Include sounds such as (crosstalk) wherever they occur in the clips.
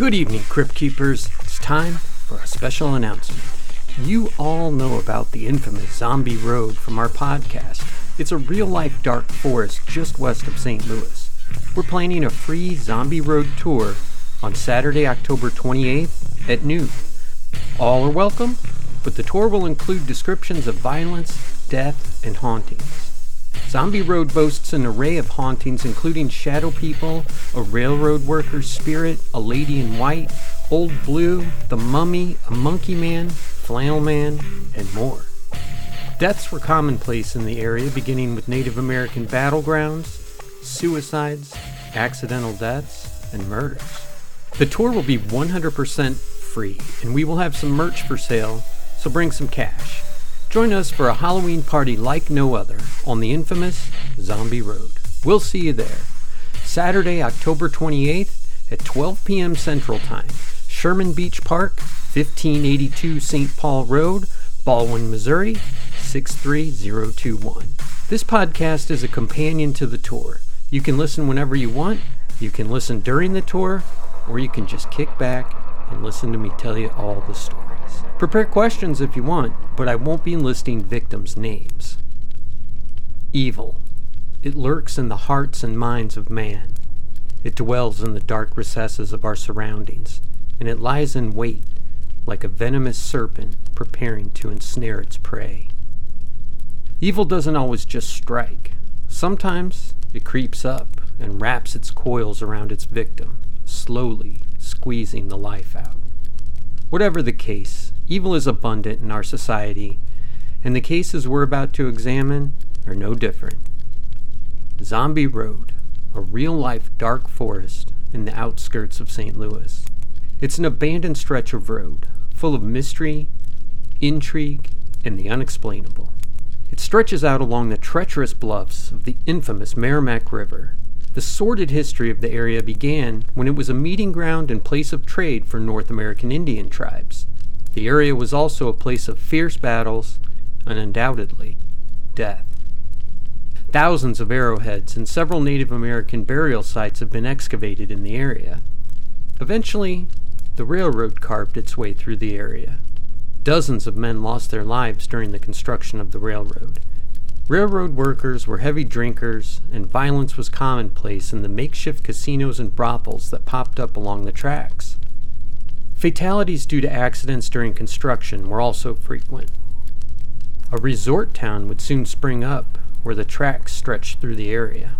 Good evening, Crypt Keepers. It's time for a special announcement. You all know about the infamous Zombie Road from our podcast. It's a real life dark forest just west of St. Louis. We're planning a free Zombie Road tour on Saturday, October 28th at noon. All are welcome, but the tour will include descriptions of violence, death, and hauntings. Zombie Road boasts an array of hauntings, including shadow people, a railroad worker's spirit, a lady in white, old blue, the mummy, a monkey man, flannel man, and more. Deaths were commonplace in the area, beginning with Native American battlegrounds, suicides, accidental deaths, and murders. The tour will be 100% free, and we will have some merch for sale, so bring some cash. Join us for a Halloween party like no other on the infamous Zombie Road. We'll see you there. Saturday, October 28th at 12 p.m. Central Time. Sherman Beach Park, 1582 St. Paul Road, Ballwin, Missouri, 63021. This podcast is a companion to the tour. You can listen whenever you want, you can listen during the tour, or you can just kick back and listen to me tell you all the stories. Prepare questions if you want, but I won't be listing victims' names. Evil. It lurks in the hearts and minds of man. It dwells in the dark recesses of our surroundings, and it lies in wait like a venomous serpent preparing to ensnare its prey. Evil doesn't always just strike. Sometimes it creeps up and wraps its coils around its victim, slowly squeezing the life out. Whatever the case, evil is abundant in our society, and the cases we're about to examine are no different. Zombie Road, a real life dark forest in the outskirts of St. Louis. It's an abandoned stretch of road, full of mystery, intrigue, and the unexplainable. It stretches out along the treacherous bluffs of the infamous Meramec River the sordid history of the area began when it was a meeting ground and place of trade for North American Indian tribes. The area was also a place of fierce battles and undoubtedly death. Thousands of arrowheads and several Native American burial sites have been excavated in the area. Eventually, the railroad carved its way through the area. Dozens of men lost their lives during the construction of the railroad, Railroad workers were heavy drinkers, and violence was commonplace in the makeshift casinos and brothels that popped up along the tracks. Fatalities due to accidents during construction were also frequent. A resort town would soon spring up where the tracks stretched through the area.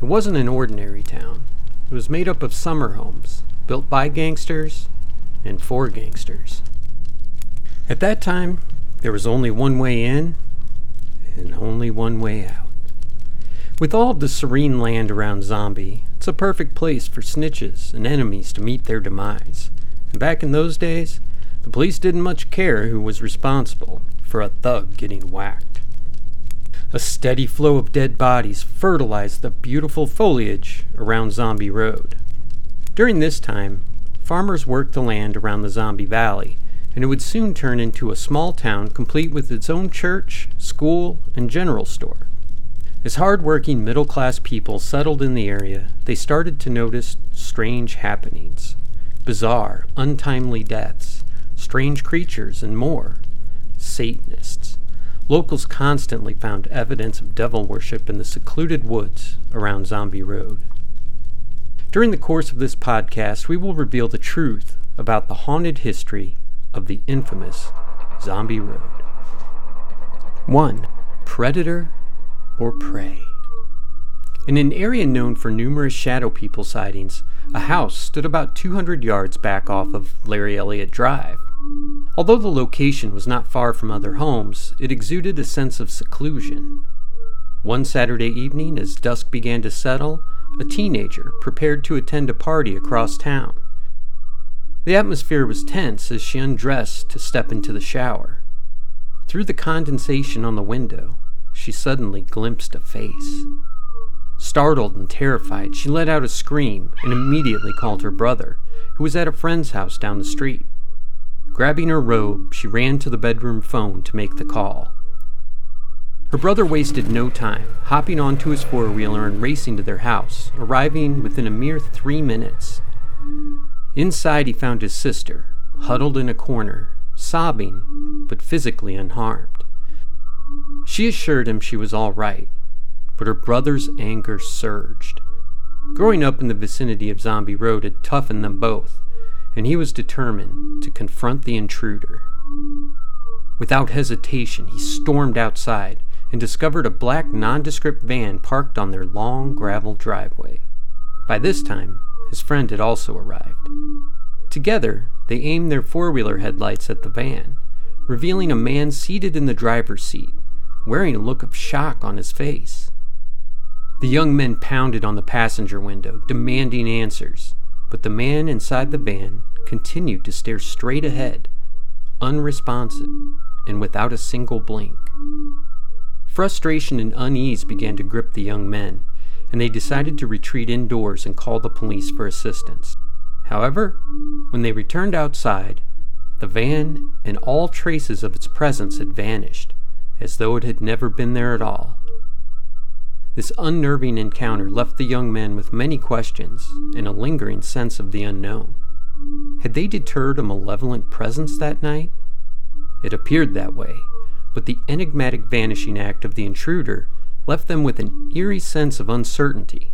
It wasn't an ordinary town. It was made up of summer homes, built by gangsters and for gangsters. At that time, there was only one way in and only one way out. With all of the serene land around Zombie, it's a perfect place for snitches and enemies to meet their demise. And back in those days, the police didn't much care who was responsible for a thug getting whacked. A steady flow of dead bodies fertilized the beautiful foliage around Zombie Road. During this time, farmers worked the land around the Zombie Valley and it would soon turn into a small town complete with its own church, school, and general store. As hard-working middle-class people settled in the area, they started to notice strange happenings, bizarre, untimely deaths, strange creatures, and more. Satanists. Locals constantly found evidence of devil worship in the secluded woods around Zombie Road. During the course of this podcast, we will reveal the truth about the haunted history of the infamous Zombie Road. 1. Predator or Prey. In an area known for numerous shadow people sightings, a house stood about 200 yards back off of Larry Elliott Drive. Although the location was not far from other homes, it exuded a sense of seclusion. One Saturday evening, as dusk began to settle, a teenager prepared to attend a party across town. The atmosphere was tense as she undressed to step into the shower. Through the condensation on the window, she suddenly glimpsed a face. Startled and terrified, she let out a scream and immediately called her brother, who was at a friend's house down the street. Grabbing her robe, she ran to the bedroom phone to make the call. Her brother wasted no time, hopping onto his four wheeler and racing to their house, arriving within a mere three minutes. Inside, he found his sister, huddled in a corner, sobbing, but physically unharmed. She assured him she was all right, but her brother's anger surged. Growing up in the vicinity of Zombie Road had toughened them both, and he was determined to confront the intruder. Without hesitation, he stormed outside and discovered a black nondescript van parked on their long gravel driveway. By this time, his friend had also arrived. Together, they aimed their four wheeler headlights at the van, revealing a man seated in the driver's seat, wearing a look of shock on his face. The young men pounded on the passenger window, demanding answers, but the man inside the van continued to stare straight ahead, unresponsive and without a single blink. Frustration and unease began to grip the young men, and they decided to retreat indoors and call the police for assistance. However, when they returned outside, the van and all traces of its presence had vanished, as though it had never been there at all. This unnerving encounter left the young men with many questions and a lingering sense of the unknown. Had they deterred a malevolent presence that night? It appeared that way, but the enigmatic vanishing act of the intruder left them with an eerie sense of uncertainty,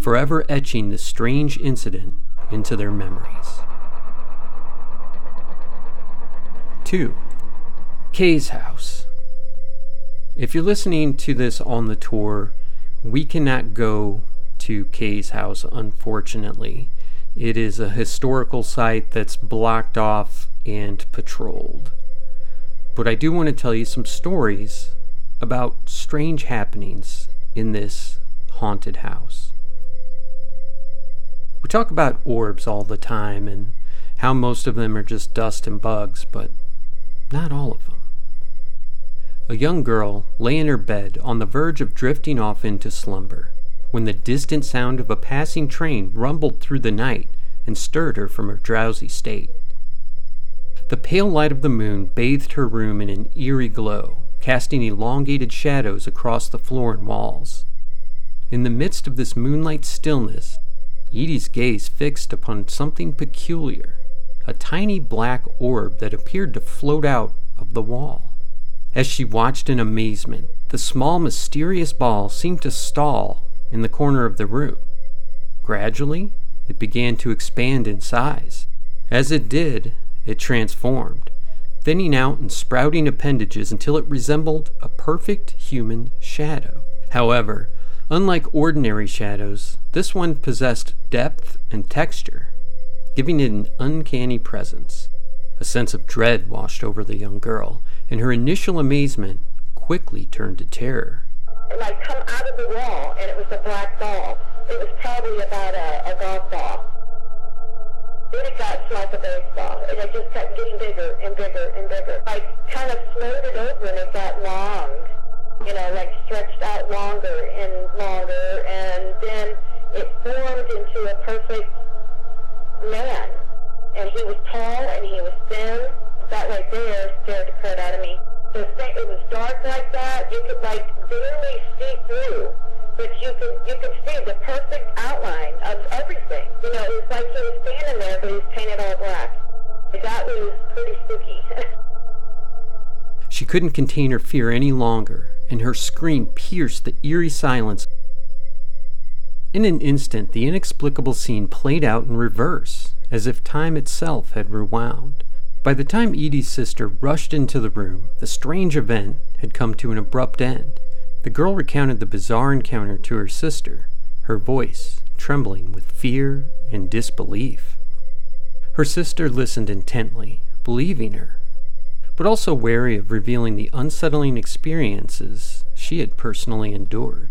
forever etching the strange incident into their memories. 2. Kay's House. If you're listening to this on the tour, we cannot go to Kay's house, unfortunately. It is a historical site that's blocked off and patrolled. But I do want to tell you some stories about strange happenings in this haunted house. We talk about orbs all the time and how most of them are just dust and bugs, but not all of them. A young girl lay in her bed on the verge of drifting off into slumber when the distant sound of a passing train rumbled through the night and stirred her from her drowsy state. The pale light of the moon bathed her room in an eerie glow, casting elongated shadows across the floor and walls. In the midst of this moonlight stillness, Edie's gaze fixed upon something peculiar a tiny black orb that appeared to float out of the wall. As she watched in amazement, the small mysterious ball seemed to stall in the corner of the room. Gradually, it began to expand in size. As it did, it transformed, thinning out and sprouting appendages until it resembled a perfect human shadow. However, unlike ordinary shadows, this one possessed depth and texture, giving it an uncanny presence. A sense of dread washed over the young girl, and her initial amazement quickly turned to terror. It like come out of the wall, and it was a black ball. It was probably about a, a golf ball. Then it got like a baseball, and it just kept getting bigger and bigger and bigger. I kind of floated over, and it got long, you know, like stretched out longer and longer, and then it formed into a perfect man. And he was tall, and he was thin. That right there scared the crap out of me. It was dark like that. You could like barely see through but you could you could see the perfect outline of everything. You know, it's like he was standing there, but he's painted all black. That was pretty spooky. she couldn't contain her fear any longer, and her scream pierced the eerie silence. In an instant, the inexplicable scene played out in reverse, as if time itself had rewound. By the time Edie's sister rushed into the room, the strange event had come to an abrupt end. The girl recounted the bizarre encounter to her sister, her voice trembling with fear and disbelief. Her sister listened intently, believing her, but also wary of revealing the unsettling experiences she had personally endured.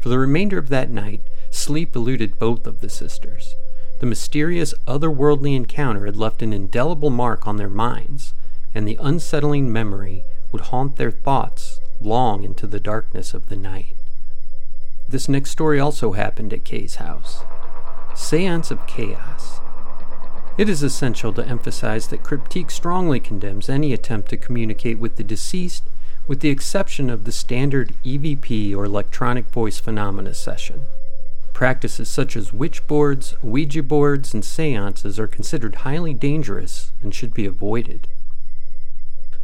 For the remainder of that night, sleep eluded both of the sisters. The mysterious otherworldly encounter had left an indelible mark on their minds, and the unsettling memory would haunt their thoughts long into the darkness of the night. This next story also happened at Kay's house. Seance of Chaos. It is essential to emphasize that Cryptique strongly condemns any attempt to communicate with the deceased, with the exception of the standard EVP or electronic voice phenomena session. Practices such as witch boards, Ouija boards, and seances are considered highly dangerous and should be avoided.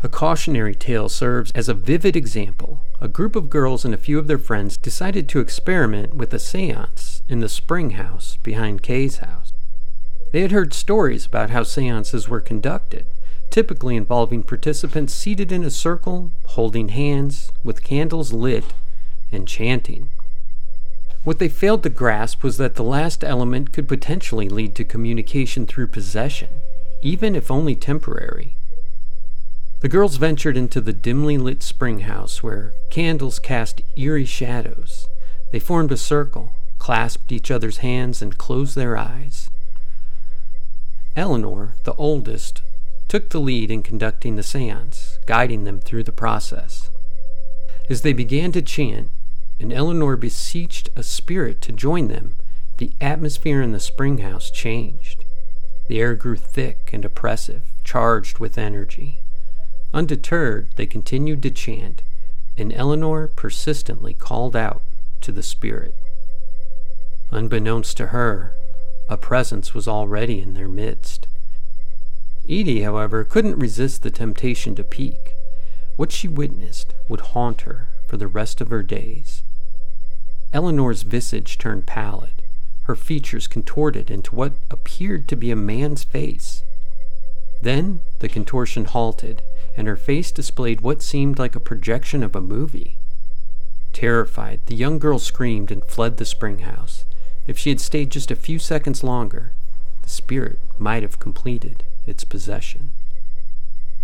A cautionary tale serves as a vivid example. A group of girls and a few of their friends decided to experiment with a seance in the spring house behind Kay's house. They had heard stories about how seances were conducted, typically involving participants seated in a circle, holding hands, with candles lit, and chanting. What they failed to grasp was that the last element could potentially lead to communication through possession, even if only temporary. The girls ventured into the dimly lit spring house where candles cast eerie shadows. They formed a circle, clasped each other's hands, and closed their eyes. Eleanor, the oldest, took the lead in conducting the seance, guiding them through the process. As they began to chant, and Eleanor beseeched a spirit to join them, the atmosphere in the spring house changed. The air grew thick and oppressive, charged with energy. Undeterred, they continued to chant, and Eleanor persistently called out to the spirit. Unbeknownst to her, a presence was already in their midst. Edie, however, couldn't resist the temptation to peek. What she witnessed would haunt her for the rest of her days. Eleanor's visage turned pallid, her features contorted into what appeared to be a man's face. Then the contortion halted, and her face displayed what seemed like a projection of a movie. Terrified, the young girl screamed and fled the spring house. If she had stayed just a few seconds longer, the spirit might have completed its possession.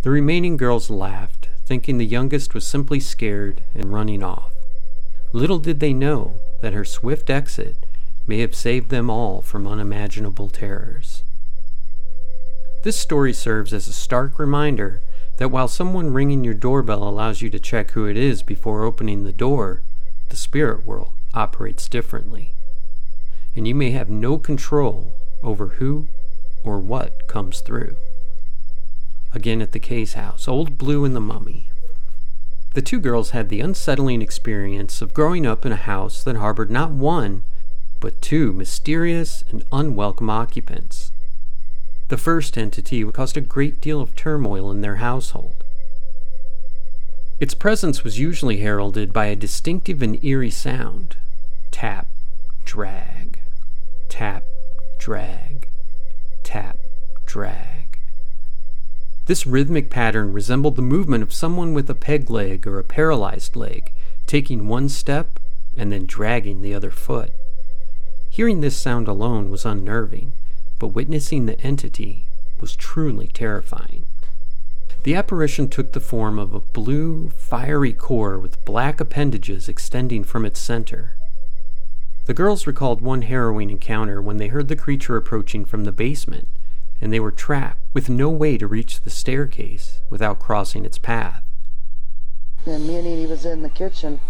The remaining girls laughed, thinking the youngest was simply scared and running off. Little did they know that her swift exit may have saved them all from unimaginable terrors. This story serves as a stark reminder that while someone ringing your doorbell allows you to check who it is before opening the door, the spirit world operates differently. And you may have no control over who or what comes through. Again at the Kay's house, Old Blue and the Mummy the two girls had the unsettling experience of growing up in a house that harbored not one, but two mysterious and unwelcome occupants. The first entity caused a great deal of turmoil in their household. Its presence was usually heralded by a distinctive and eerie sound tap, drag, tap, drag, tap, drag. This rhythmic pattern resembled the movement of someone with a peg leg or a paralyzed leg, taking one step and then dragging the other foot. Hearing this sound alone was unnerving, but witnessing the entity was truly terrifying. The apparition took the form of a blue, fiery core with black appendages extending from its center. The girls recalled one harrowing encounter when they heard the creature approaching from the basement and they were trapped with no way to reach the staircase without crossing its path. And me and Edie was in the kitchen.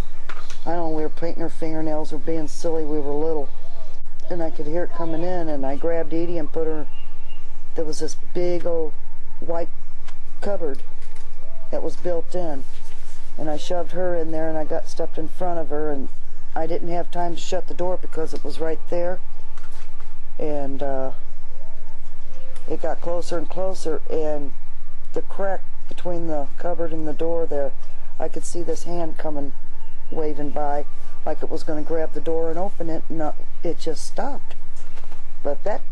I don't know, we were painting our fingernails or being silly, we were little. And I could hear it coming in, and I grabbed Edie and put her, there was this big old white cupboard that was built in. And I shoved her in there, and I got stepped in front of her, and I didn't have time to shut the door because it was right there. And, uh, it got closer and closer, and the crack between the cupboard and the door there, I could see this hand coming, waving by, like it was going to grab the door and open it, and uh, it just stopped. But that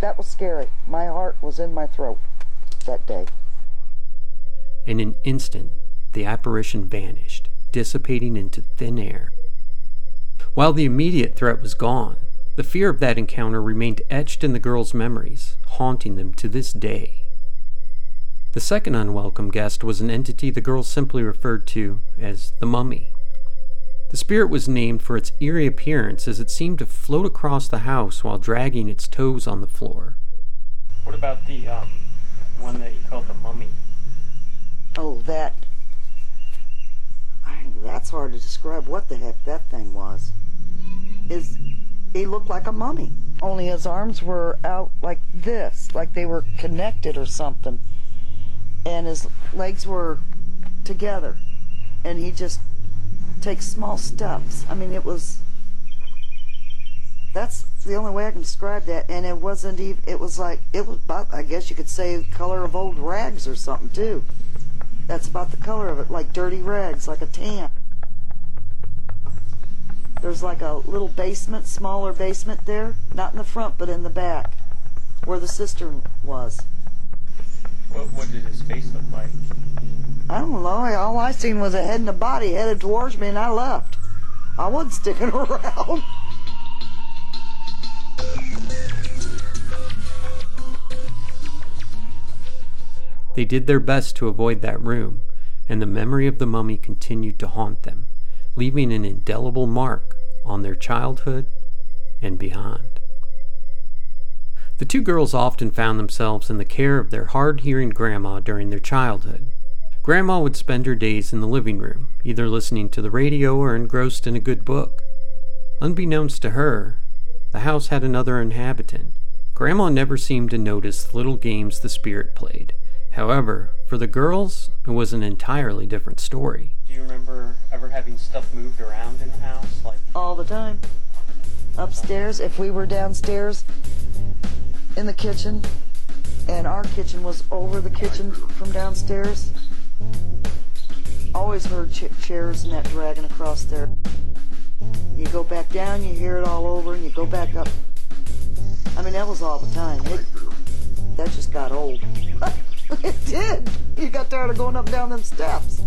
that was scary. My heart was in my throat that day. In an instant, the apparition vanished, dissipating into thin air. While the immediate threat was gone, the fear of that encounter remained etched in the girls' memories, haunting them to this day. The second unwelcome guest was an entity the girls simply referred to as the mummy. The spirit was named for its eerie appearance as it seemed to float across the house while dragging its toes on the floor. What about the um, one that you called the mummy? Oh, that. I, that's hard to describe what the heck that thing was. Is he looked like a mummy. Only his arms were out like this, like they were connected or something. And his legs were together. And he just takes small steps. I mean, it was. That's the only way I can describe that. And it wasn't even. It was like it was about. I guess you could say color of old rags or something too. That's about the color of it, like dirty rags, like a tan. There's like a little basement, smaller basement there, not in the front, but in the back, where the cistern was. What, what did his face look like? I don't know. All I seen was a head and a body headed towards me, and I left. I wasn't sticking (laughs) around. They did their best to avoid that room, and the memory of the mummy continued to haunt them, leaving an indelible mark on their childhood and beyond. The two girls often found themselves in the care of their hard hearing grandma during their childhood. Grandma would spend her days in the living room, either listening to the radio or engrossed in a good book. Unbeknownst to her, the house had another inhabitant. Grandma never seemed to notice the little games the spirit played. However, for the girls, it was an entirely different story. Do you remember ever having stuff moved around in the house? Like, all the time. Upstairs, if we were downstairs in the kitchen, and our kitchen was over the kitchen from downstairs, always heard ch- chairs and that dragging across there. You go back down, you hear it all over, and you go back up. I mean, that was all the time. It, that just got old. (laughs) it did. You got tired of going up and down them steps.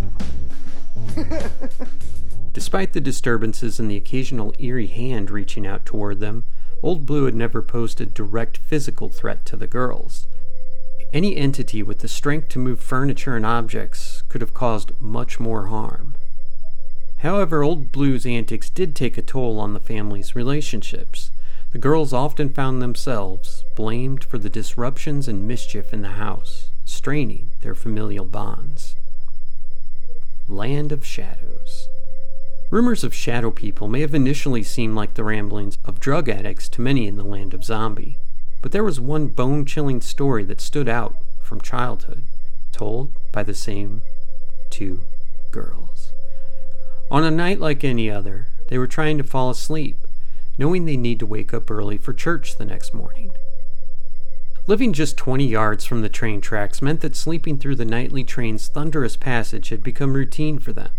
(laughs) Despite the disturbances and the occasional eerie hand reaching out toward them, Old Blue had never posed a direct physical threat to the girls. Any entity with the strength to move furniture and objects could have caused much more harm. However, Old Blue's antics did take a toll on the family's relationships. The girls often found themselves blamed for the disruptions and mischief in the house, straining their familial bonds. Land of Shadows. Rumors of shadow people may have initially seemed like the ramblings of drug addicts to many in the land of zombie, but there was one bone chilling story that stood out from childhood, told by the same two girls. On a night like any other, they were trying to fall asleep, knowing they need to wake up early for church the next morning. Living just 20 yards from the train tracks meant that sleeping through the nightly train's thunderous passage had become routine for them.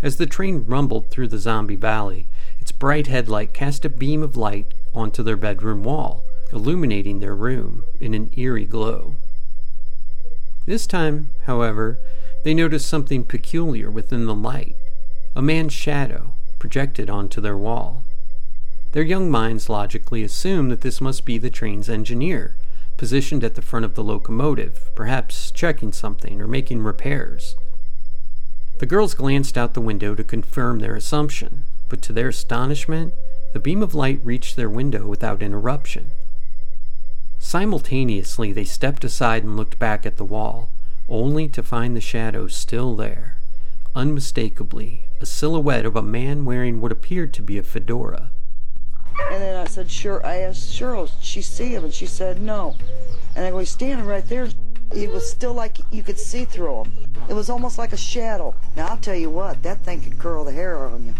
As the train rumbled through the zombie valley, its bright headlight cast a beam of light onto their bedroom wall, illuminating their room in an eerie glow. This time, however, they noticed something peculiar within the light a man's shadow projected onto their wall. Their young minds logically assumed that this must be the train's engineer, positioned at the front of the locomotive, perhaps checking something or making repairs. The girls glanced out the window to confirm their assumption, but to their astonishment, the beam of light reached their window without interruption. Simultaneously, they stepped aside and looked back at the wall, only to find the shadow still there, unmistakably a silhouette of a man wearing what appeared to be a fedora. And then I said, sure. I asked Cheryl, she see him? And she said, no. And I go, he's standing right there. He was still like you could see through him. It was almost like a shadow. Now, I'll tell you what, that thing could curl the hair on you.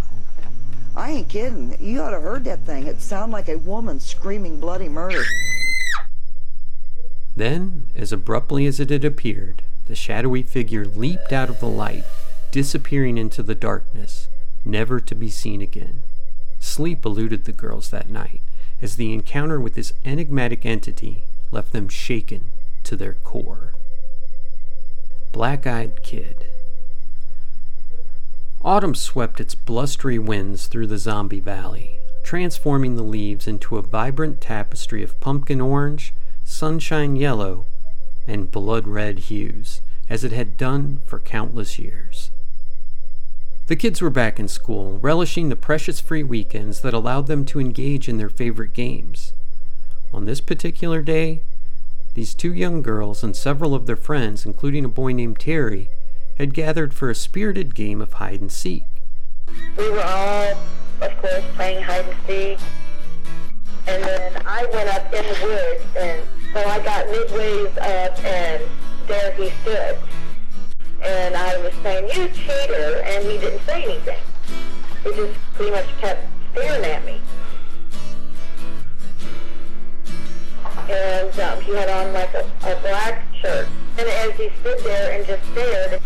I ain't kidding. You ought to heard that thing. It sounded like a woman screaming bloody murder. Then, as abruptly as it had appeared, the shadowy figure leaped out of the light, disappearing into the darkness, never to be seen again. Sleep eluded the girls that night, as the encounter with this enigmatic entity left them shaken to their core. Black Eyed Kid. Autumn swept its blustery winds through the zombie valley, transforming the leaves into a vibrant tapestry of pumpkin orange, sunshine yellow, and blood red hues, as it had done for countless years. The kids were back in school, relishing the precious free weekends that allowed them to engage in their favorite games. On this particular day, these two young girls and several of their friends, including a boy named Terry, had gathered for a spirited game of hide and seek. We were all, of course, playing hide and seek. And then I went up in the woods, and so I got midways up, and there he stood. And I was saying, you cheater, and he didn't say anything. He just pretty much kept staring at me. and um, he had on like a, a black shirt. And as he stood there and just stared,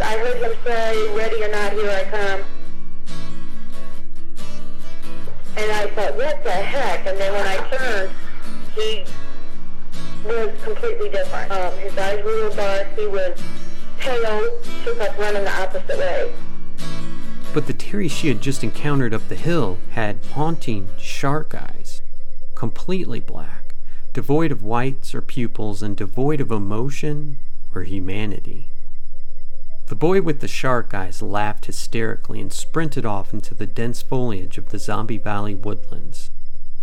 I heard him say, ready or not, here I come. And I thought, what the heck? And then when I turned, he was completely different. Um, his eyes were dark. He was pale. Took us running the opposite way. But the Terry she had just encountered up the hill had haunting shark eyes, completely black, devoid of whites or pupils, and devoid of emotion or humanity. The boy with the shark eyes laughed hysterically and sprinted off into the dense foliage of the Zombie Valley woodlands.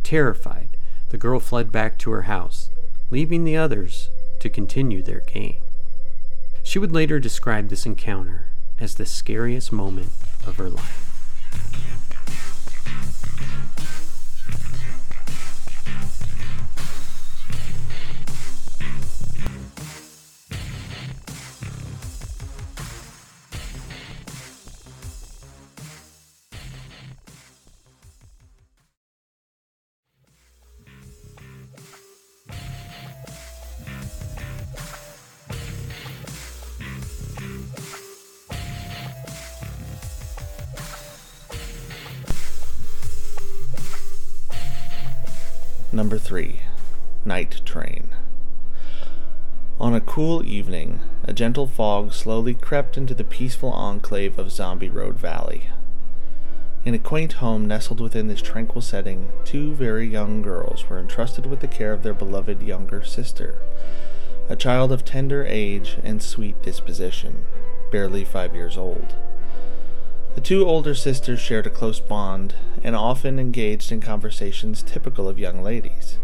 Terrified, the girl fled back to her house, leaving the others to continue their game. She would later describe this encounter as the scariest moment of her life. Number 3 Night Train. On a cool evening, a gentle fog slowly crept into the peaceful enclave of Zombie Road Valley. In a quaint home nestled within this tranquil setting, two very young girls were entrusted with the care of their beloved younger sister, a child of tender age and sweet disposition, barely five years old. The two older sisters shared a close bond and often engaged in conversations typical of young ladies,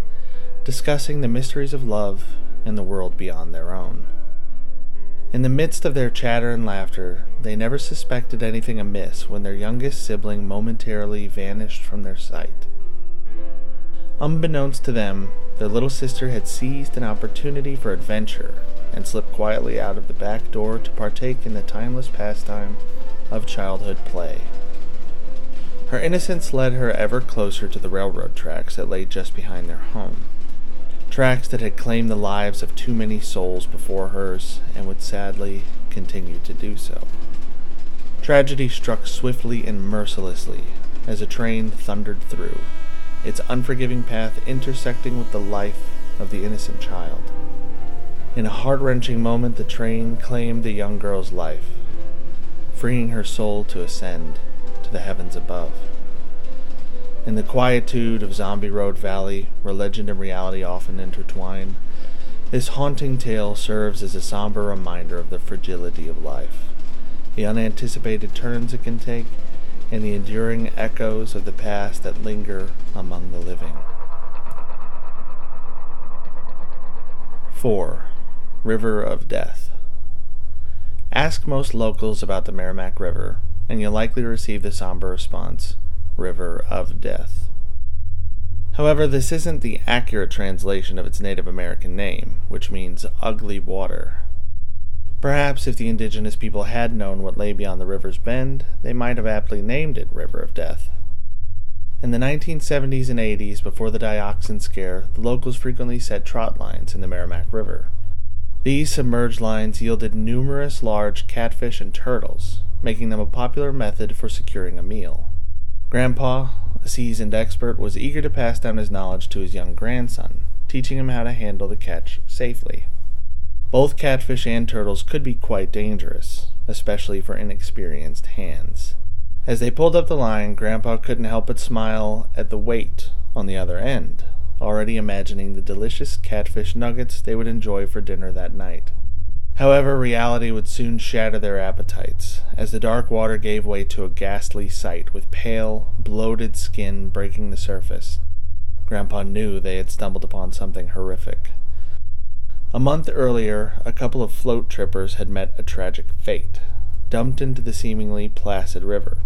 discussing the mysteries of love and the world beyond their own. In the midst of their chatter and laughter, they never suspected anything amiss when their youngest sibling momentarily vanished from their sight. Unbeknownst to them, their little sister had seized an opportunity for adventure and slipped quietly out of the back door to partake in the timeless pastime of childhood play. Her innocence led her ever closer to the railroad tracks that lay just behind their home. Tracks that had claimed the lives of too many souls before hers and would sadly continue to do so. Tragedy struck swiftly and mercilessly as a train thundered through, its unforgiving path intersecting with the life of the innocent child. In a heart wrenching moment, the train claimed the young girl's life, freeing her soul to ascend to the heavens above. In the quietude of Zombie Road Valley, where legend and reality often intertwine, this haunting tale serves as a somber reminder of the fragility of life, the unanticipated turns it can take, and the enduring echoes of the past that linger among the living. 4. River of Death. Ask most locals about the Meramec River, and you'll likely receive the somber response River of Death. However, this isn't the accurate translation of its Native American name, which means ugly water. Perhaps if the indigenous people had known what lay beyond the river's bend, they might have aptly named it River of Death. In the 1970s and 80s, before the dioxin scare, the locals frequently set trot lines in the Meramec River. These submerged lines yielded numerous large catfish and turtles, making them a popular method for securing a meal. Grandpa, a seasoned expert, was eager to pass down his knowledge to his young grandson, teaching him how to handle the catch safely. Both catfish and turtles could be quite dangerous, especially for inexperienced hands. As they pulled up the line, Grandpa couldn't help but smile at the weight on the other end, already imagining the delicious catfish nuggets they would enjoy for dinner that night. However, reality would soon shatter their appetites, as the dark water gave way to a ghastly sight with pale, bloated skin breaking the surface. Grandpa knew they had stumbled upon something horrific. A month earlier, a couple of float trippers had met a tragic fate, dumped into the seemingly placid river.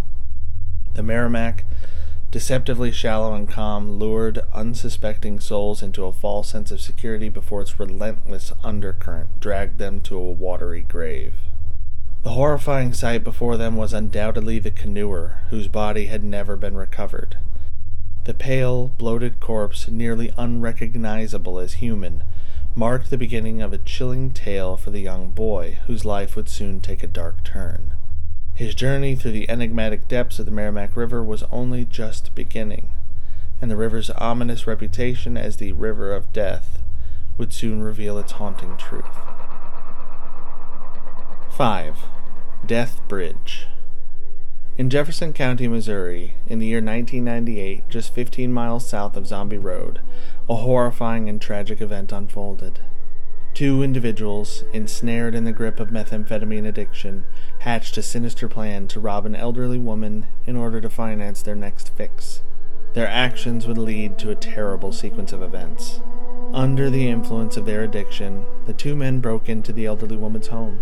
The Meramec deceptively shallow and calm, lured unsuspecting souls into a false sense of security before its relentless undercurrent dragged them to a watery grave. The horrifying sight before them was undoubtedly the canoer, whose body had never been recovered. The pale, bloated corpse, nearly unrecognizable as human, marked the beginning of a chilling tale for the young boy, whose life would soon take a dark turn. His journey through the enigmatic depths of the Meramec River was only just beginning, and the river's ominous reputation as the River of Death would soon reveal its haunting truth. 5. Death Bridge in Jefferson County, Missouri, in the year 1998, just 15 miles south of Zombie Road, a horrifying and tragic event unfolded. Two individuals, ensnared in the grip of methamphetamine addiction, hatched a sinister plan to rob an elderly woman in order to finance their next fix. Their actions would lead to a terrible sequence of events. Under the influence of their addiction, the two men broke into the elderly woman's home,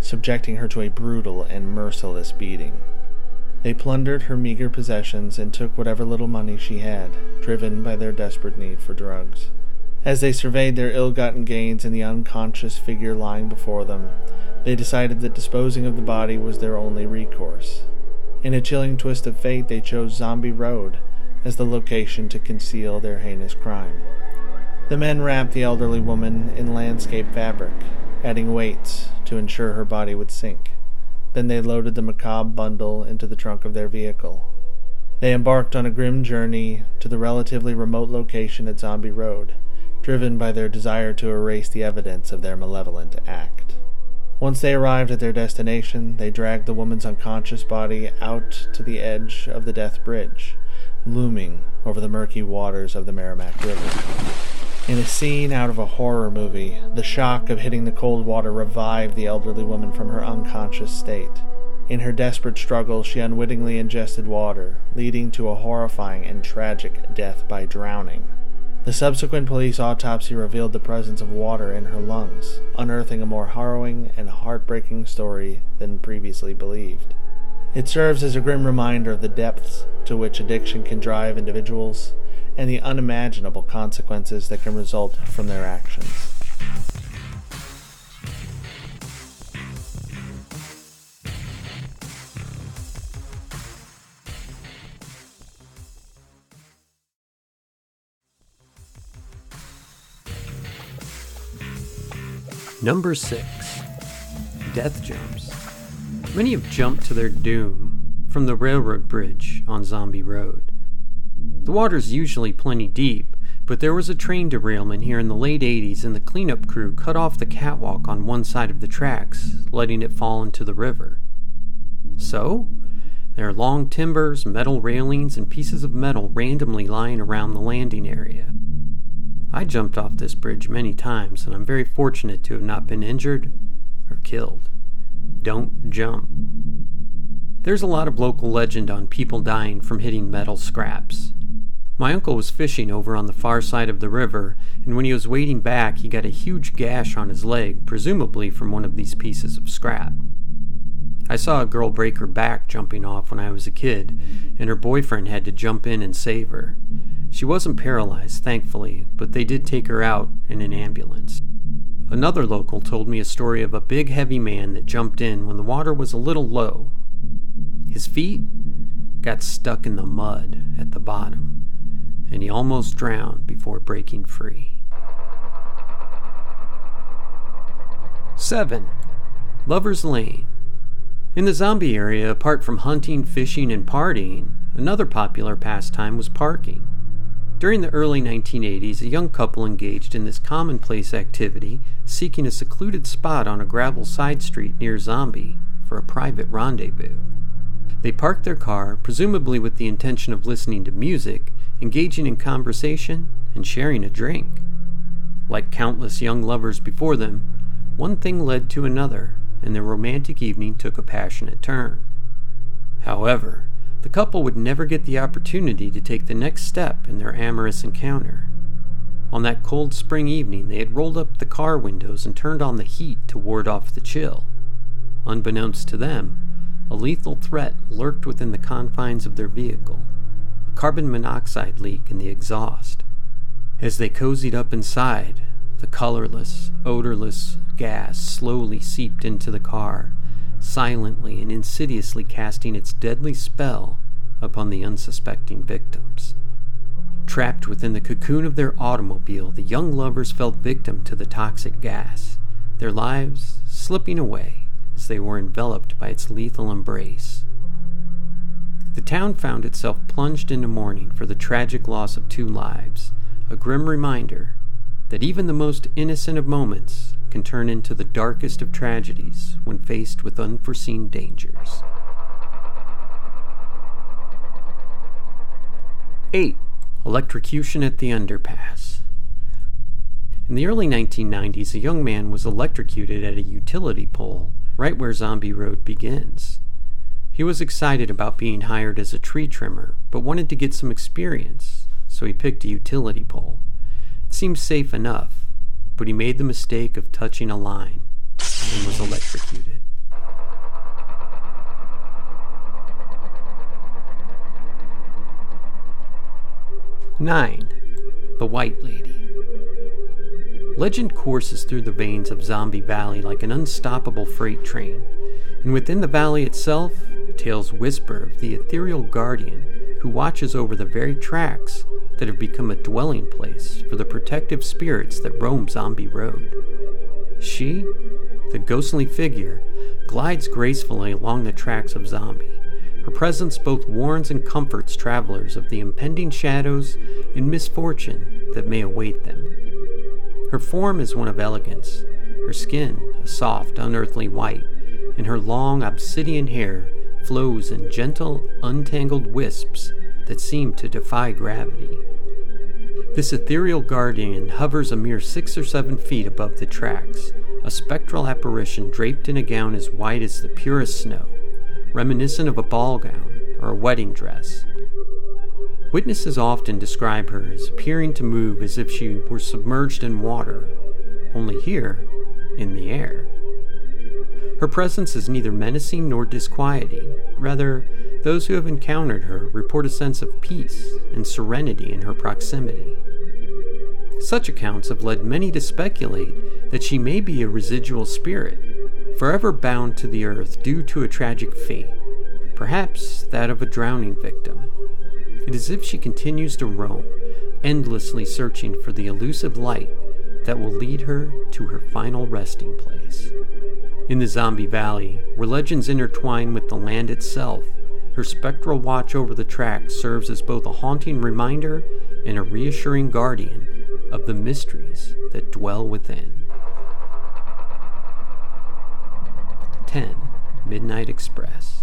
subjecting her to a brutal and merciless beating. They plundered her meager possessions and took whatever little money she had, driven by their desperate need for drugs. As they surveyed their ill gotten gains and the unconscious figure lying before them, they decided that disposing of the body was their only recourse. In a chilling twist of fate, they chose Zombie Road as the location to conceal their heinous crime. The men wrapped the elderly woman in landscape fabric, adding weights to ensure her body would sink. Then they loaded the macabre bundle into the trunk of their vehicle. They embarked on a grim journey to the relatively remote location at Zombie Road, driven by their desire to erase the evidence of their malevolent act. Once they arrived at their destination, they dragged the woman's unconscious body out to the edge of the Death Bridge, looming over the murky waters of the Meramec River. In a scene out of a horror movie, the shock of hitting the cold water revived the elderly woman from her unconscious state. In her desperate struggle, she unwittingly ingested water, leading to a horrifying and tragic death by drowning. The subsequent police autopsy revealed the presence of water in her lungs, unearthing a more harrowing and heartbreaking story than previously believed. It serves as a grim reminder of the depths to which addiction can drive individuals and the unimaginable consequences that can result from their actions. Number 6. Death Jumps. Many have jumped to their doom from the railroad bridge on Zombie Road. The water's usually plenty deep, but there was a train derailment here in the late 80s and the cleanup crew cut off the catwalk on one side of the tracks, letting it fall into the river. So, there are long timbers, metal railings, and pieces of metal randomly lying around the landing area. I jumped off this bridge many times, and I'm very fortunate to have not been injured or killed. Don't jump. There's a lot of local legend on people dying from hitting metal scraps. My uncle was fishing over on the far side of the river, and when he was wading back, he got a huge gash on his leg, presumably from one of these pieces of scrap. I saw a girl break her back jumping off when I was a kid, and her boyfriend had to jump in and save her. She wasn't paralyzed, thankfully, but they did take her out in an ambulance. Another local told me a story of a big, heavy man that jumped in when the water was a little low. His feet got stuck in the mud at the bottom and he almost drowned before breaking free. 7. Lover's Lane. In the zombie area, apart from hunting, fishing, and partying, another popular pastime was parking. During the early 1980s, a young couple engaged in this commonplace activity, seeking a secluded spot on a gravel side street near Zombie for a private rendezvous. They parked their car, presumably with the intention of listening to music, engaging in conversation, and sharing a drink. Like countless young lovers before them, one thing led to another, and their romantic evening took a passionate turn. However, the couple would never get the opportunity to take the next step in their amorous encounter. On that cold spring evening, they had rolled up the car windows and turned on the heat to ward off the chill. Unbeknownst to them, a lethal threat lurked within the confines of their vehicle a carbon monoxide leak in the exhaust. As they cozied up inside, the colorless, odorless gas slowly seeped into the car, silently and insidiously casting its deadly spell upon the unsuspecting victims. Trapped within the cocoon of their automobile, the young lovers fell victim to the toxic gas, their lives slipping away as they were enveloped by its lethal embrace. The town found itself plunged into mourning for the tragic loss of two lives, a grim reminder that even the most innocent of moments can turn into the darkest of tragedies when faced with unforeseen dangers. 8. Electrocution at the underpass. In the early 1990s, a young man was electrocuted at a utility pole right where Zombie Road begins. He was excited about being hired as a tree trimmer, but wanted to get some experience, so he picked a utility pole. It seemed safe enough, but he made the mistake of touching a line and was electrocuted. 9. The White Lady. Legend courses through the veins of Zombie Valley like an unstoppable freight train, and within the valley itself, tales whisper of the ethereal guardian who watches over the very tracks that have become a dwelling place for the protective spirits that roam Zombie Road. She, the ghostly figure, glides gracefully along the tracks of Zombie, her presence both warns and comforts travelers of the impending shadows and misfortune that may await them. Her form is one of elegance, her skin a soft, unearthly white, and her long obsidian hair flows in gentle, untangled wisps that seem to defy gravity. This ethereal guardian hovers a mere six or seven feet above the tracks, a spectral apparition draped in a gown as white as the purest snow reminiscent of a ball gown or a wedding dress. Witnesses often describe her as appearing to move as if she were submerged in water, only here, in the air. Her presence is neither menacing nor disquieting. Rather, those who have encountered her report a sense of peace and serenity in her proximity. Such accounts have led many to speculate that she may be a residual spirit forever bound to the earth due to a tragic fate, perhaps that of a drowning victim. It is as if she continues to roam, endlessly searching for the elusive light that will lead her to her final resting place. In the Zombie Valley, where legends intertwine with the land itself, her spectral watch over the track serves as both a haunting reminder and a reassuring guardian of the mysteries that dwell within. 10 Midnight Express.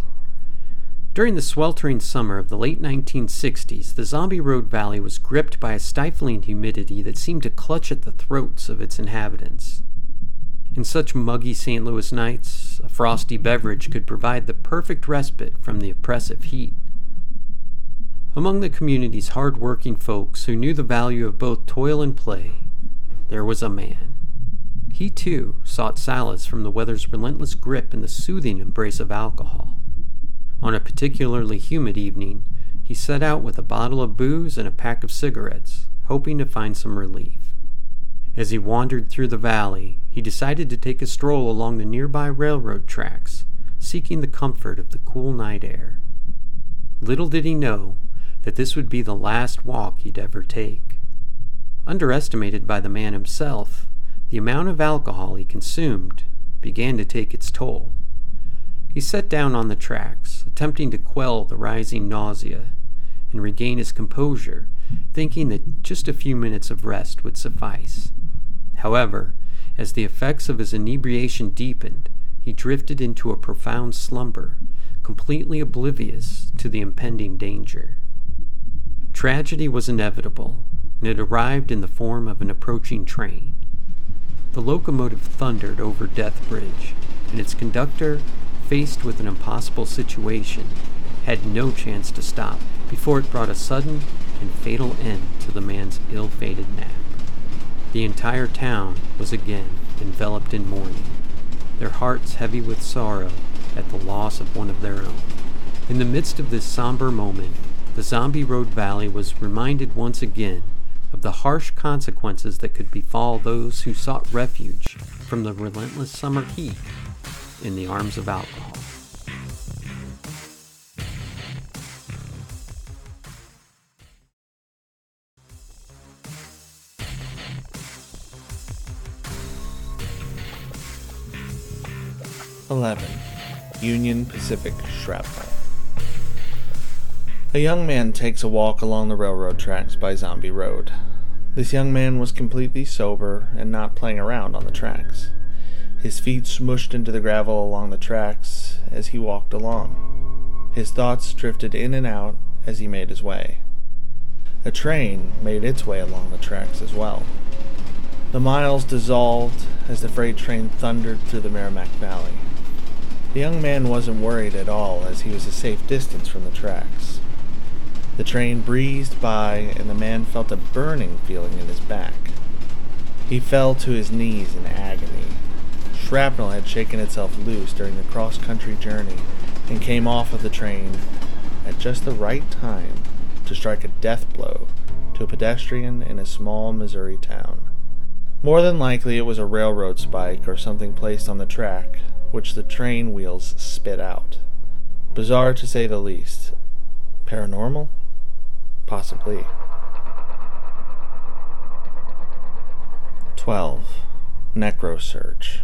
During the sweltering summer of the late 1960s, the Zombie Road Valley was gripped by a stifling humidity that seemed to clutch at the throats of its inhabitants. In such muggy St. Louis nights, a frosty beverage could provide the perfect respite from the oppressive heat. Among the community's hard-working folks who knew the value of both toil and play, there was a man. He too sought solace from the weather's relentless grip in the soothing embrace of alcohol. On a particularly humid evening, he set out with a bottle of booze and a pack of cigarettes, hoping to find some relief. As he wandered through the valley, he decided to take a stroll along the nearby railroad tracks, seeking the comfort of the cool night air. Little did he know that this would be the last walk he'd ever take. Underestimated by the man himself, the amount of alcohol he consumed began to take its toll. He sat down on the tracks, attempting to quell the rising nausea and regain his composure, thinking that just a few minutes of rest would suffice. However, as the effects of his inebriation deepened, he drifted into a profound slumber, completely oblivious to the impending danger. Tragedy was inevitable, and it arrived in the form of an approaching train. The locomotive thundered over Death Bridge, and its conductor, faced with an impossible situation, had no chance to stop before it brought a sudden and fatal end to the man's ill fated nap. The entire town was again enveloped in mourning, their hearts heavy with sorrow at the loss of one of their own. In the midst of this somber moment, the Zombie Road Valley was reminded once again of the harsh consequences that could befall those who sought refuge from the relentless summer heat in the arms of alcohol. Eleven. Union Pacific Shrapnel. A young man takes a walk along the railroad tracks by Zombie Road. This young man was completely sober and not playing around on the tracks. His feet smushed into the gravel along the tracks as he walked along. His thoughts drifted in and out as he made his way. A train made its way along the tracks as well. The miles dissolved as the freight train thundered through the Meramec Valley. The young man wasn't worried at all as he was a safe distance from the tracks. The train breezed by, and the man felt a burning feeling in his back. He fell to his knees in agony. Shrapnel had shaken itself loose during the cross country journey and came off of the train at just the right time to strike a death blow to a pedestrian in a small Missouri town. More than likely, it was a railroad spike or something placed on the track, which the train wheels spit out. Bizarre to say the least. Paranormal? Possibly. 12. Necro Search.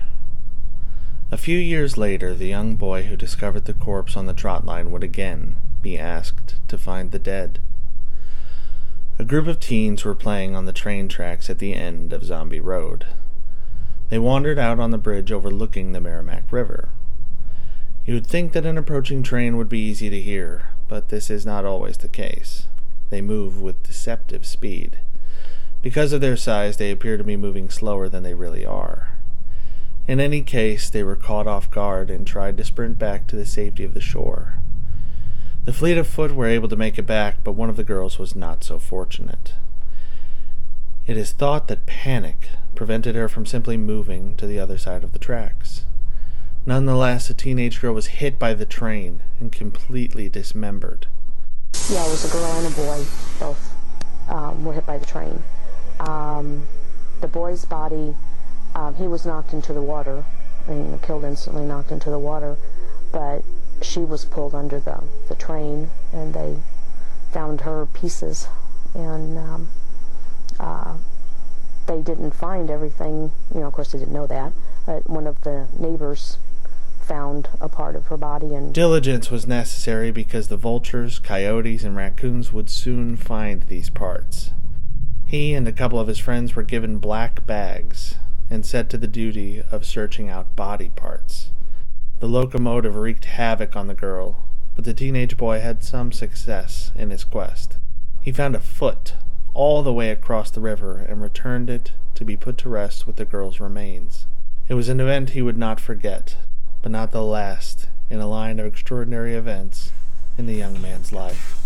A few years later, the young boy who discovered the corpse on the trot line would again be asked to find the dead. A group of teens were playing on the train tracks at the end of Zombie Road. They wandered out on the bridge overlooking the Meramec River. You would think that an approaching train would be easy to hear, but this is not always the case. They move with deceptive speed. Because of their size, they appear to be moving slower than they really are. In any case, they were caught off guard and tried to sprint back to the safety of the shore. The fleet of foot were able to make it back, but one of the girls was not so fortunate. It is thought that panic prevented her from simply moving to the other side of the tracks. Nonetheless, a teenage girl was hit by the train and completely dismembered. Yeah, it was a girl and a boy. Both um, were hit by the train. Um, the boy's body, um, he was knocked into the water. Mean, killed instantly, knocked into the water. But she was pulled under the, the train, and they found her pieces. And um, uh, they didn't find everything. You know, of course, they didn't know that. But one of the neighbors found a part of her body and diligence was necessary because the vultures, coyotes, and raccoons would soon find these parts. He and a couple of his friends were given black bags and set to the duty of searching out body parts. The locomotive wreaked havoc on the girl, but the teenage boy had some success in his quest. He found a foot all the way across the river and returned it to be put to rest with the girl's remains. It was an event he would not forget, but not the last in a line of extraordinary events in the young man's life.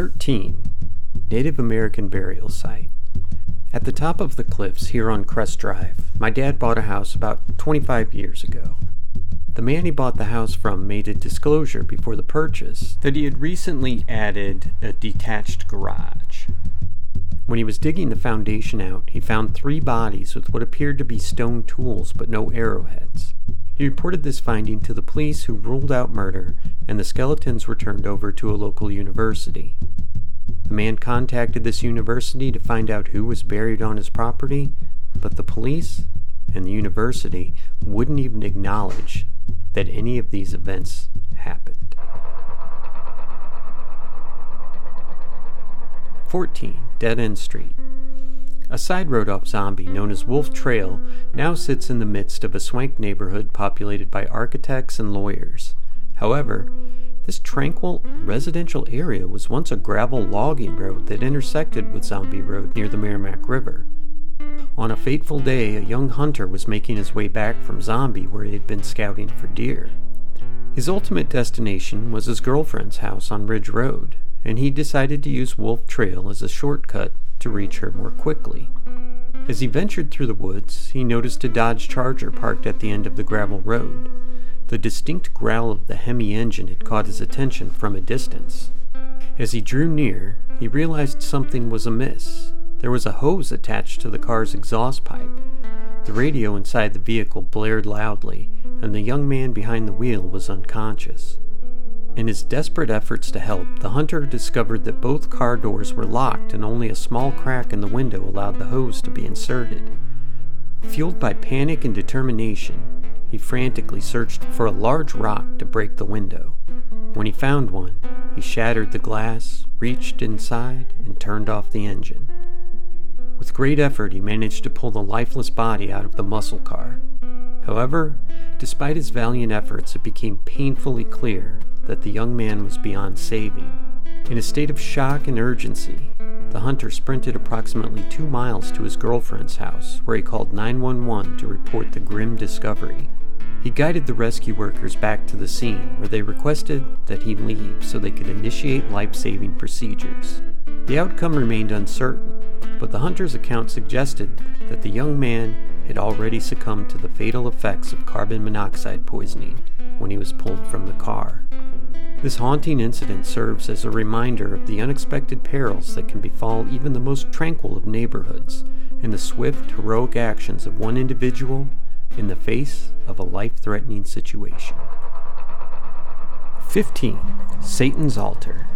Thirteen Native American burial site. At the top of the cliffs here on Crest Drive, my dad bought a house about 25 years ago. The man he bought the house from made a disclosure before the purchase that he had recently added a detached garage. When he was digging the foundation out, he found three bodies with what appeared to be stone tools but no arrowheads. He reported this finding to the police, who ruled out murder, and the skeletons were turned over to a local university. The man contacted this university to find out who was buried on his property, but the police and the university wouldn't even acknowledge that any of these events happened. 14. Dead End Street. A side road off Zombie, known as Wolf Trail, now sits in the midst of a swank neighborhood populated by architects and lawyers. However, this tranquil residential area was once a gravel logging road that intersected with Zombie Road near the Meramec River. On a fateful day, a young hunter was making his way back from Zombie where he had been scouting for deer. His ultimate destination was his girlfriend's house on Ridge Road, and he decided to use Wolf Trail as a shortcut to reach her more quickly. As he ventured through the woods, he noticed a Dodge Charger parked at the end of the gravel road. The distinct growl of the Hemi engine had caught his attention from a distance. As he drew near, he realized something was amiss. There was a hose attached to the car's exhaust pipe. The radio inside the vehicle blared loudly, and the young man behind the wheel was unconscious. In his desperate efforts to help, the hunter discovered that both car doors were locked and only a small crack in the window allowed the hose to be inserted. Fueled by panic and determination, he frantically searched for a large rock to break the window. When he found one, he shattered the glass, reached inside, and turned off the engine. With great effort, he managed to pull the lifeless body out of the muscle car. However, despite his valiant efforts, it became painfully clear that the young man was beyond saving. In a state of shock and urgency, the hunter sprinted approximately two miles to his girlfriend's house, where he called 911 to report the grim discovery. He guided the rescue workers back to the scene, where they requested that he leave so they could initiate life saving procedures. The outcome remained uncertain, but the hunter's account suggested that the young man had already succumbed to the fatal effects of carbon monoxide poisoning when he was pulled from the car. This haunting incident serves as a reminder of the unexpected perils that can befall even the most tranquil of neighborhoods and the swift, heroic actions of one individual in the face of a life threatening situation. 15. Satan's Altar.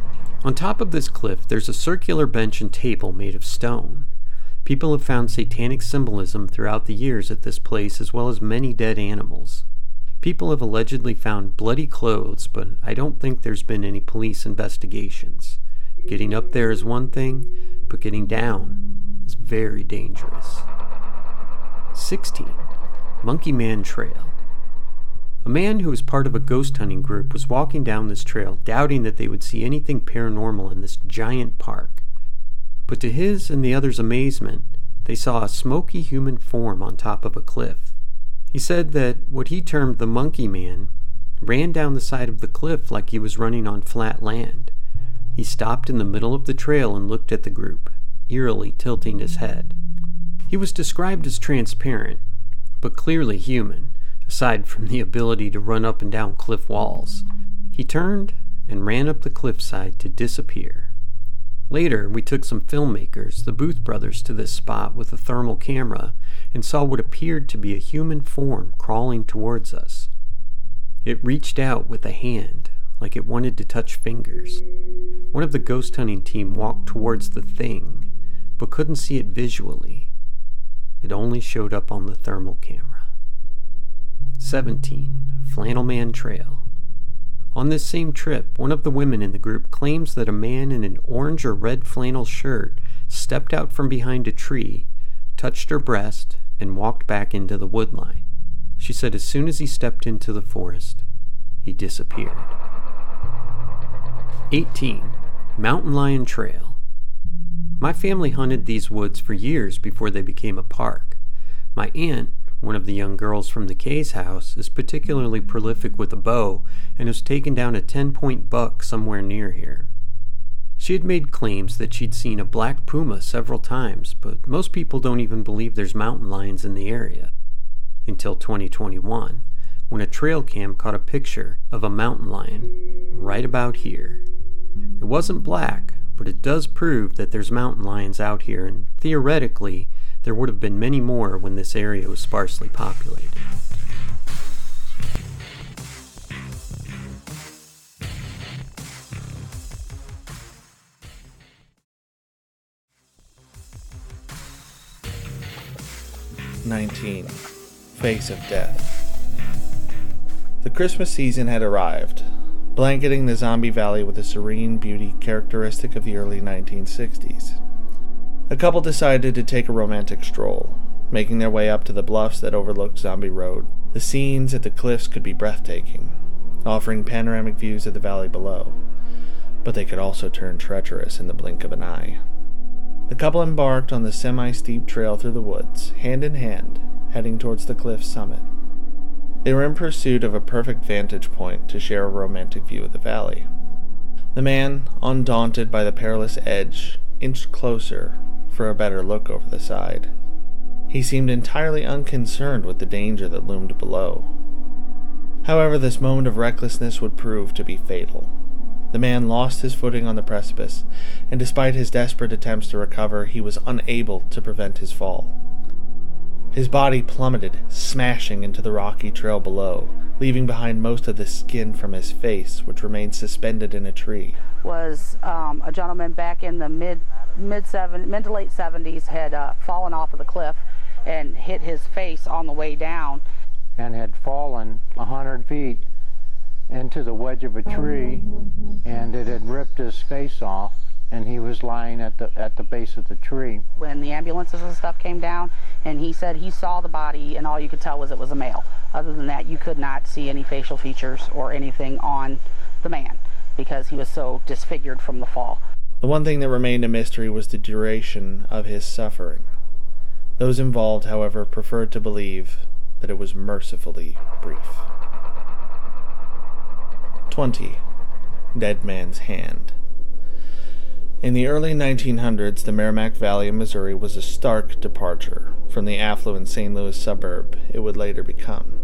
On top of this cliff, there's a circular bench and table made of stone. People have found satanic symbolism throughout the years at this place, as well as many dead animals. People have allegedly found bloody clothes, but I don't think there's been any police investigations. Getting up there is one thing, but getting down is very dangerous. 16. Monkey Man Trail. A man who was part of a ghost hunting group was walking down this trail, doubting that they would see anything paranormal in this giant park. But to his and the others' amazement, they saw a smoky human form on top of a cliff. He said that what he termed the monkey man ran down the side of the cliff like he was running on flat land. He stopped in the middle of the trail and looked at the group, eerily tilting his head. He was described as transparent, but clearly human, aside from the ability to run up and down cliff walls. He turned and ran up the cliffside to disappear. Later, we took some filmmakers, the Booth brothers, to this spot with a thermal camera and saw what appeared to be a human form crawling towards us. It reached out with a hand, like it wanted to touch fingers. One of the ghost hunting team walked towards the thing, but couldn't see it visually. It only showed up on the thermal camera. 17. Flannel Man Trail. On this same trip, one of the women in the group claims that a man in an orange or red flannel shirt stepped out from behind a tree, touched her breast, and walked back into the woodline. She said as soon as he stepped into the forest, he disappeared. 18. Mountain Lion Trail. My family hunted these woods for years before they became a park. My aunt, one of the young girls from the Kay's house, is particularly prolific with a bow and has taken down a 10 point buck somewhere near here. She had made claims that she'd seen a black puma several times, but most people don't even believe there's mountain lions in the area. Until 2021, when a trail cam caught a picture of a mountain lion right about here. It wasn't black, but it does prove that there's mountain lions out here, and theoretically, there would have been many more when this area was sparsely populated. Nineteen. Face of Death. The Christmas season had arrived, blanketing the zombie valley with a serene beauty characteristic of the early 1960s. A couple decided to take a romantic stroll, making their way up to the bluffs that overlooked Zombie Road. The scenes at the cliffs could be breathtaking, offering panoramic views of the valley below, but they could also turn treacherous in the blink of an eye. The couple embarked on the semi steep trail through the woods, hand in hand, heading towards the cliff's summit. They were in pursuit of a perfect vantage point to share a romantic view of the valley. The man, undaunted by the perilous edge, inched closer for a better look over the side. He seemed entirely unconcerned with the danger that loomed below. However, this moment of recklessness would prove to be fatal. The man lost his footing on the precipice, and despite his desperate attempts to recover, he was unable to prevent his fall. His body plummeted, smashing into the rocky trail below, leaving behind most of the skin from his face, which remained suspended in a tree. Was um, a gentleman back in the mid mid seven mid to late 70s had uh, fallen off of the cliff and hit his face on the way down. and had fallen a hundred feet into the wedge of a tree, and it had ripped his face off, and he was lying at the at the base of the tree. when the ambulances and stuff came down and he said he saw the body and all you could tell was it was a male other than that you could not see any facial features or anything on the man because he was so disfigured from the fall The one thing that remained a mystery was the duration of his suffering. Those involved, however, preferred to believe that it was mercifully brief. 20. Dead Man's Hand. In the early 1900s, the Meramec Valley of Missouri was a stark departure from the affluent St. Louis suburb it would later become.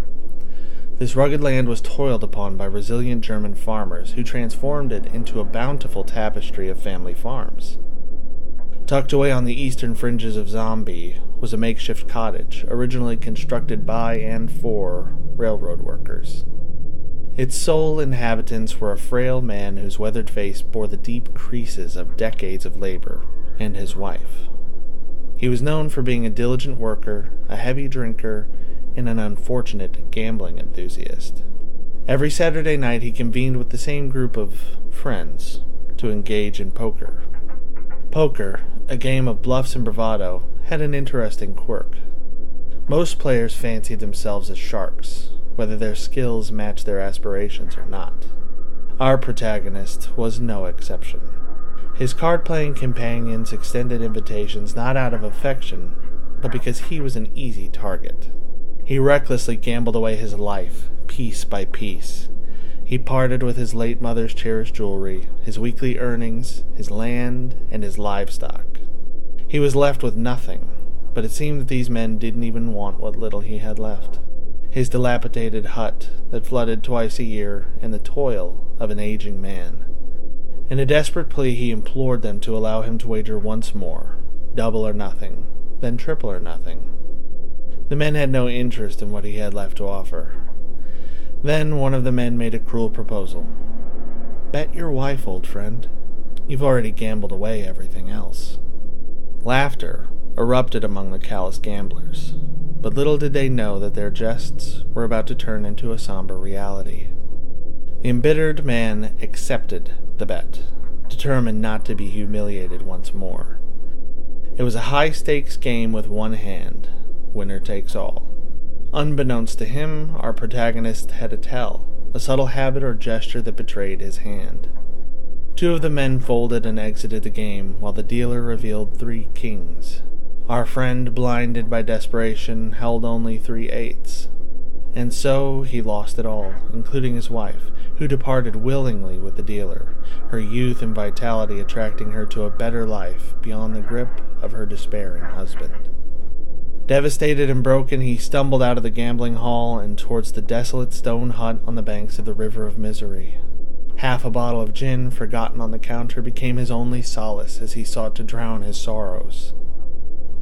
This rugged land was toiled upon by resilient German farmers who transformed it into a bountiful tapestry of family farms. Tucked away on the eastern fringes of Zombie was a makeshift cottage, originally constructed by and for railroad workers. Its sole inhabitants were a frail man whose weathered face bore the deep creases of decades of labor, and his wife. He was known for being a diligent worker, a heavy drinker, and an unfortunate gambling enthusiast. Every Saturday night he convened with the same group of friends to engage in poker. Poker, a game of bluffs and bravado, had an interesting quirk. Most players fancied themselves as sharks, whether their skills match their aspirations or not. Our protagonist was no exception. His card playing companions extended invitations not out of affection, but because he was an easy target. He recklessly gambled away his life, piece by piece. He parted with his late mother's cherished jewelry, his weekly earnings, his land, and his livestock. He was left with nothing, but it seemed that these men didn't even want what little he had left. His dilapidated hut that flooded twice a year, and the toil of an aging man. In a desperate plea, he implored them to allow him to wager once more, double or nothing, then triple or nothing. The men had no interest in what he had left to offer. Then one of the men made a cruel proposal. Bet your wife, old friend. You've already gambled away everything else. Laughter erupted among the callous gamblers, but little did they know that their jests were about to turn into a somber reality. The embittered man accepted the bet, determined not to be humiliated once more. It was a high stakes game with one hand, winner takes all. Unbeknownst to him, our protagonist had a tell, a subtle habit or gesture that betrayed his hand. Two of the men folded and exited the game, while the dealer revealed three kings. Our friend, blinded by desperation, held only three eights. And so he lost it all, including his wife, who departed willingly with the dealer, her youth and vitality attracting her to a better life beyond the grip of her despairing husband. Devastated and broken, he stumbled out of the gambling hall and towards the desolate stone hut on the banks of the River of Misery. Half a bottle of gin, forgotten on the counter, became his only solace as he sought to drown his sorrows.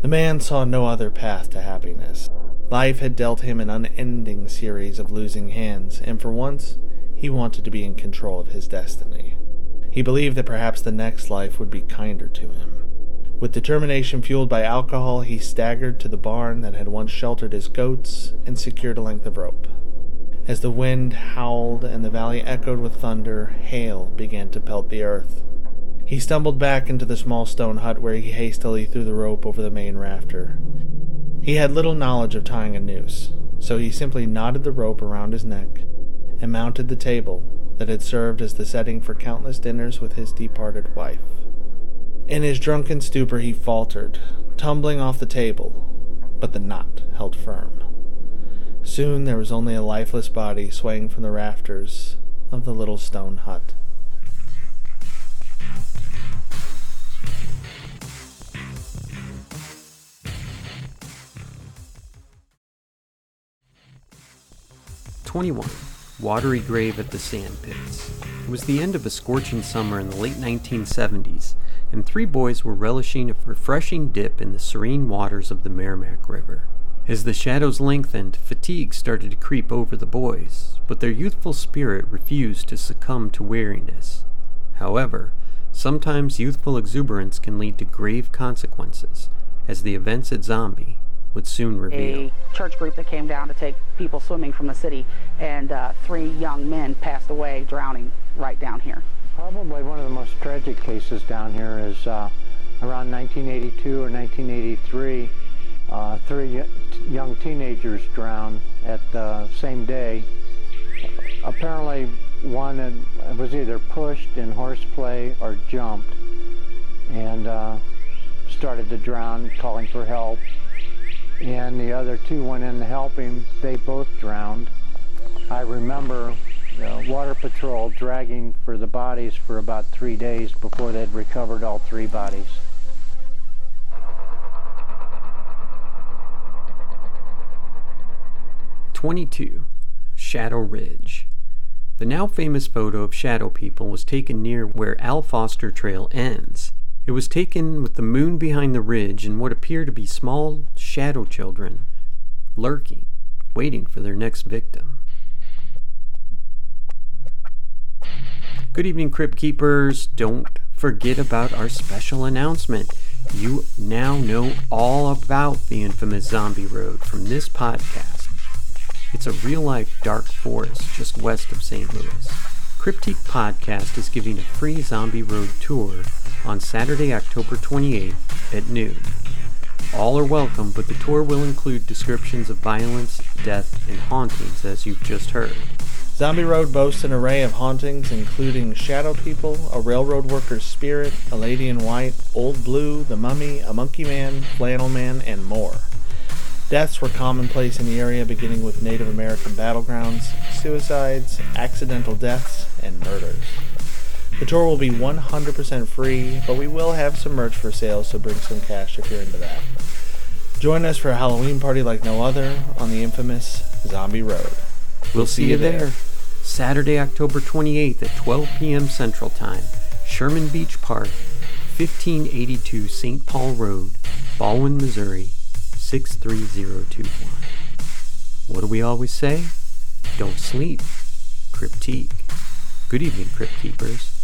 The man saw no other path to happiness. Life had dealt him an unending series of losing hands, and for once he wanted to be in control of his destiny. He believed that perhaps the next life would be kinder to him. With determination fueled by alcohol, he staggered to the barn that had once sheltered his goats and secured a length of rope. As the wind howled and the valley echoed with thunder, hail began to pelt the earth. He stumbled back into the small stone hut where he hastily threw the rope over the main rafter. He had little knowledge of tying a noose, so he simply knotted the rope around his neck and mounted the table that had served as the setting for countless dinners with his departed wife. In his drunken stupor, he faltered, tumbling off the table, but the knot held firm. Soon there was only a lifeless body swaying from the rafters of the little stone hut. Twenty-one. Watery grave at the sand pits. It was the end of a scorching summer in the late 1970s, and three boys were relishing a refreshing dip in the serene waters of the Meramec River. As the shadows lengthened, fatigue started to creep over the boys, but their youthful spirit refused to succumb to weariness. However, sometimes youthful exuberance can lead to grave consequences, as the events at Zombie would soon reveal. a church group that came down to take people swimming from the city, and uh, three young men passed away drowning right down here. Probably one of the most tragic cases down here is uh, around 1982 or 1983. Uh, three young teenagers drowned at the same day. Apparently, one had, was either pushed in horseplay or jumped and uh, started to drown, calling for help. And the other two went in to help him. They both drowned. I remember the water patrol dragging for the bodies for about three days before they'd recovered all three bodies. Twenty-two, Shadow Ridge. The now famous photo of shadow people was taken near where Al Foster Trail ends. It was taken with the moon behind the ridge and what appear to be small shadow children lurking, waiting for their next victim. Good evening, Crypt Keepers. Don't forget about our special announcement. You now know all about the infamous Zombie Road from this podcast. It's a real life dark forest just west of St. Louis. Cryptique Podcast is giving a free Zombie Road tour on Saturday, October 28th at noon. All are welcome, but the tour will include descriptions of violence, death, and hauntings, as you've just heard. Zombie Road boasts an array of hauntings, including shadow people, a railroad worker's spirit, a lady in white, old blue, the mummy, a monkey man, flannel man, and more. Deaths were commonplace in the area, beginning with Native American battlegrounds, suicides, accidental deaths, and murders. The tour will be 100% free, but we will have some merch for sale, so bring some cash if you're into that. Join us for a Halloween party like no other on the infamous Zombie Road. We'll see you there. Saturday, October 28th at 12 p.m. Central Time, Sherman Beach Park, 1582 St. Paul Road, Ballwin, Missouri, 63021. What do we always say? Don't sleep. Cryptique. Good evening, Crypt Keepers.